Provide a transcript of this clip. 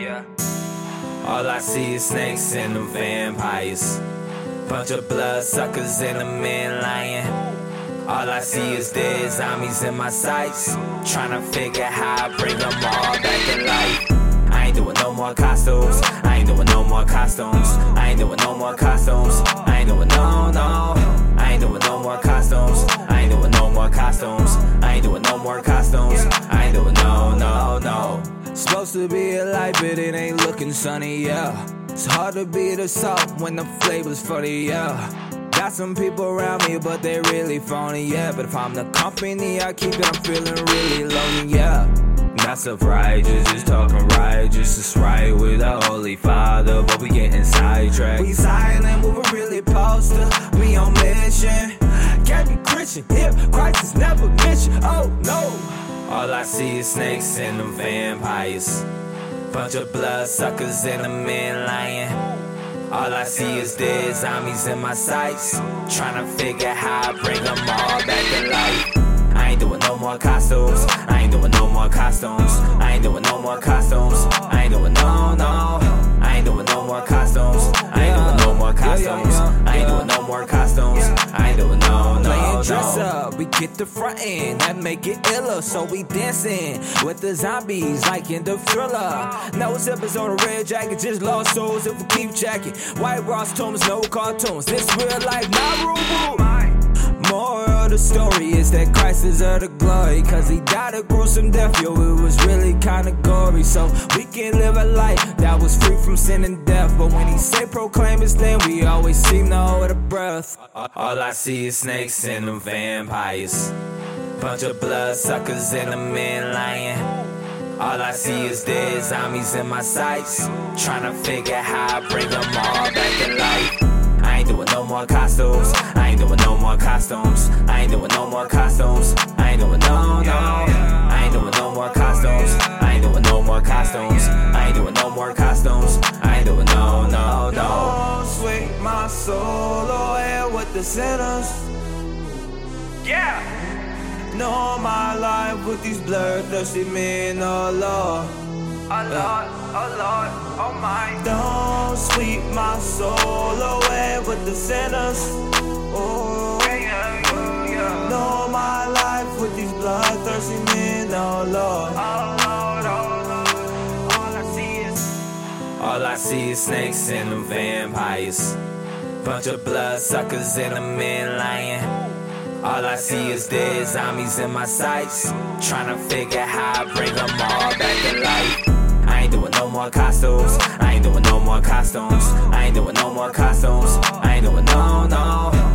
All I see is snakes and them vampires. Bunch of blood suckers and a man lying. All I see is dead zombies in my sights. Tryna figure how I bring them all back to life. I ain't doing no more costumes. I ain't doing no more costumes. I ain't doing no more costumes. I ain't doing Supposed to be a light, but it ain't looking sunny, yeah. It's hard to be the salt when the flavor's funny, yeah. Got some people around me, but they really phony, yeah. But if I'm the company I keep it, I'm feeling really lonely, yeah. Not self-righteous, just talking righteous. It's right with the Holy Father, but we getting sidetracked. We silent, but we're really supposed to. We on mission. Can't be Christian, if Christ is never mentioned. Oh no. All I see is snakes and them vampires. Bunch of blood suckers and a man lying. All I see is dead zombies in my sights. Tryna figure how I bring them all back to life. I ain't doing no more costumes. I ain't doing no more costumes. I ain't doing no more costumes. Get the front end and make it iller. So we dancing with the zombies like in the thriller. No zippers on a red jacket, just lost souls if we keep jacking. White Ross Thomas, no cartoons. This real life, Naruto. More of the story is that Christ deserved the glory. Cause he died a gruesome death, yo, it was really kinda gory. So we can live a life that was free from sin and death. But when he say proclaim his name, we always seem to hold a breath. All I see is snakes and them vampires. Bunch of blood suckers and a man lying. All I see is dead zombies in my sights. Tryna figure how I bring them all back to life. I ain't doing no more costumes. I ain't doing no costumes. I ain't doing no more costumes. I ain't doing no, no. I ain't doing no more costumes. I ain't doing no more costumes. I ain't doing no more costumes. I ain't doing no, no, no. Don't sweep my soul oh, away with the sinners. Yeah. No, my life with these bloodthirsty men, oh Lord. Oh Lord, oh Lord, oh my. Don't sweep my soul away with the sinners. Oh, no, my life with these bloodthirsty men, oh Lord. All I see is snakes and them vampires. Bunch of blood suckers and a man lying. All I see is dead zombies in my sights. Tryna figure how I bring them all back to life. I ain't doing no more costumes. I ain't doing no more costumes. I ain't doing no more costumes. I ain't doing no, no.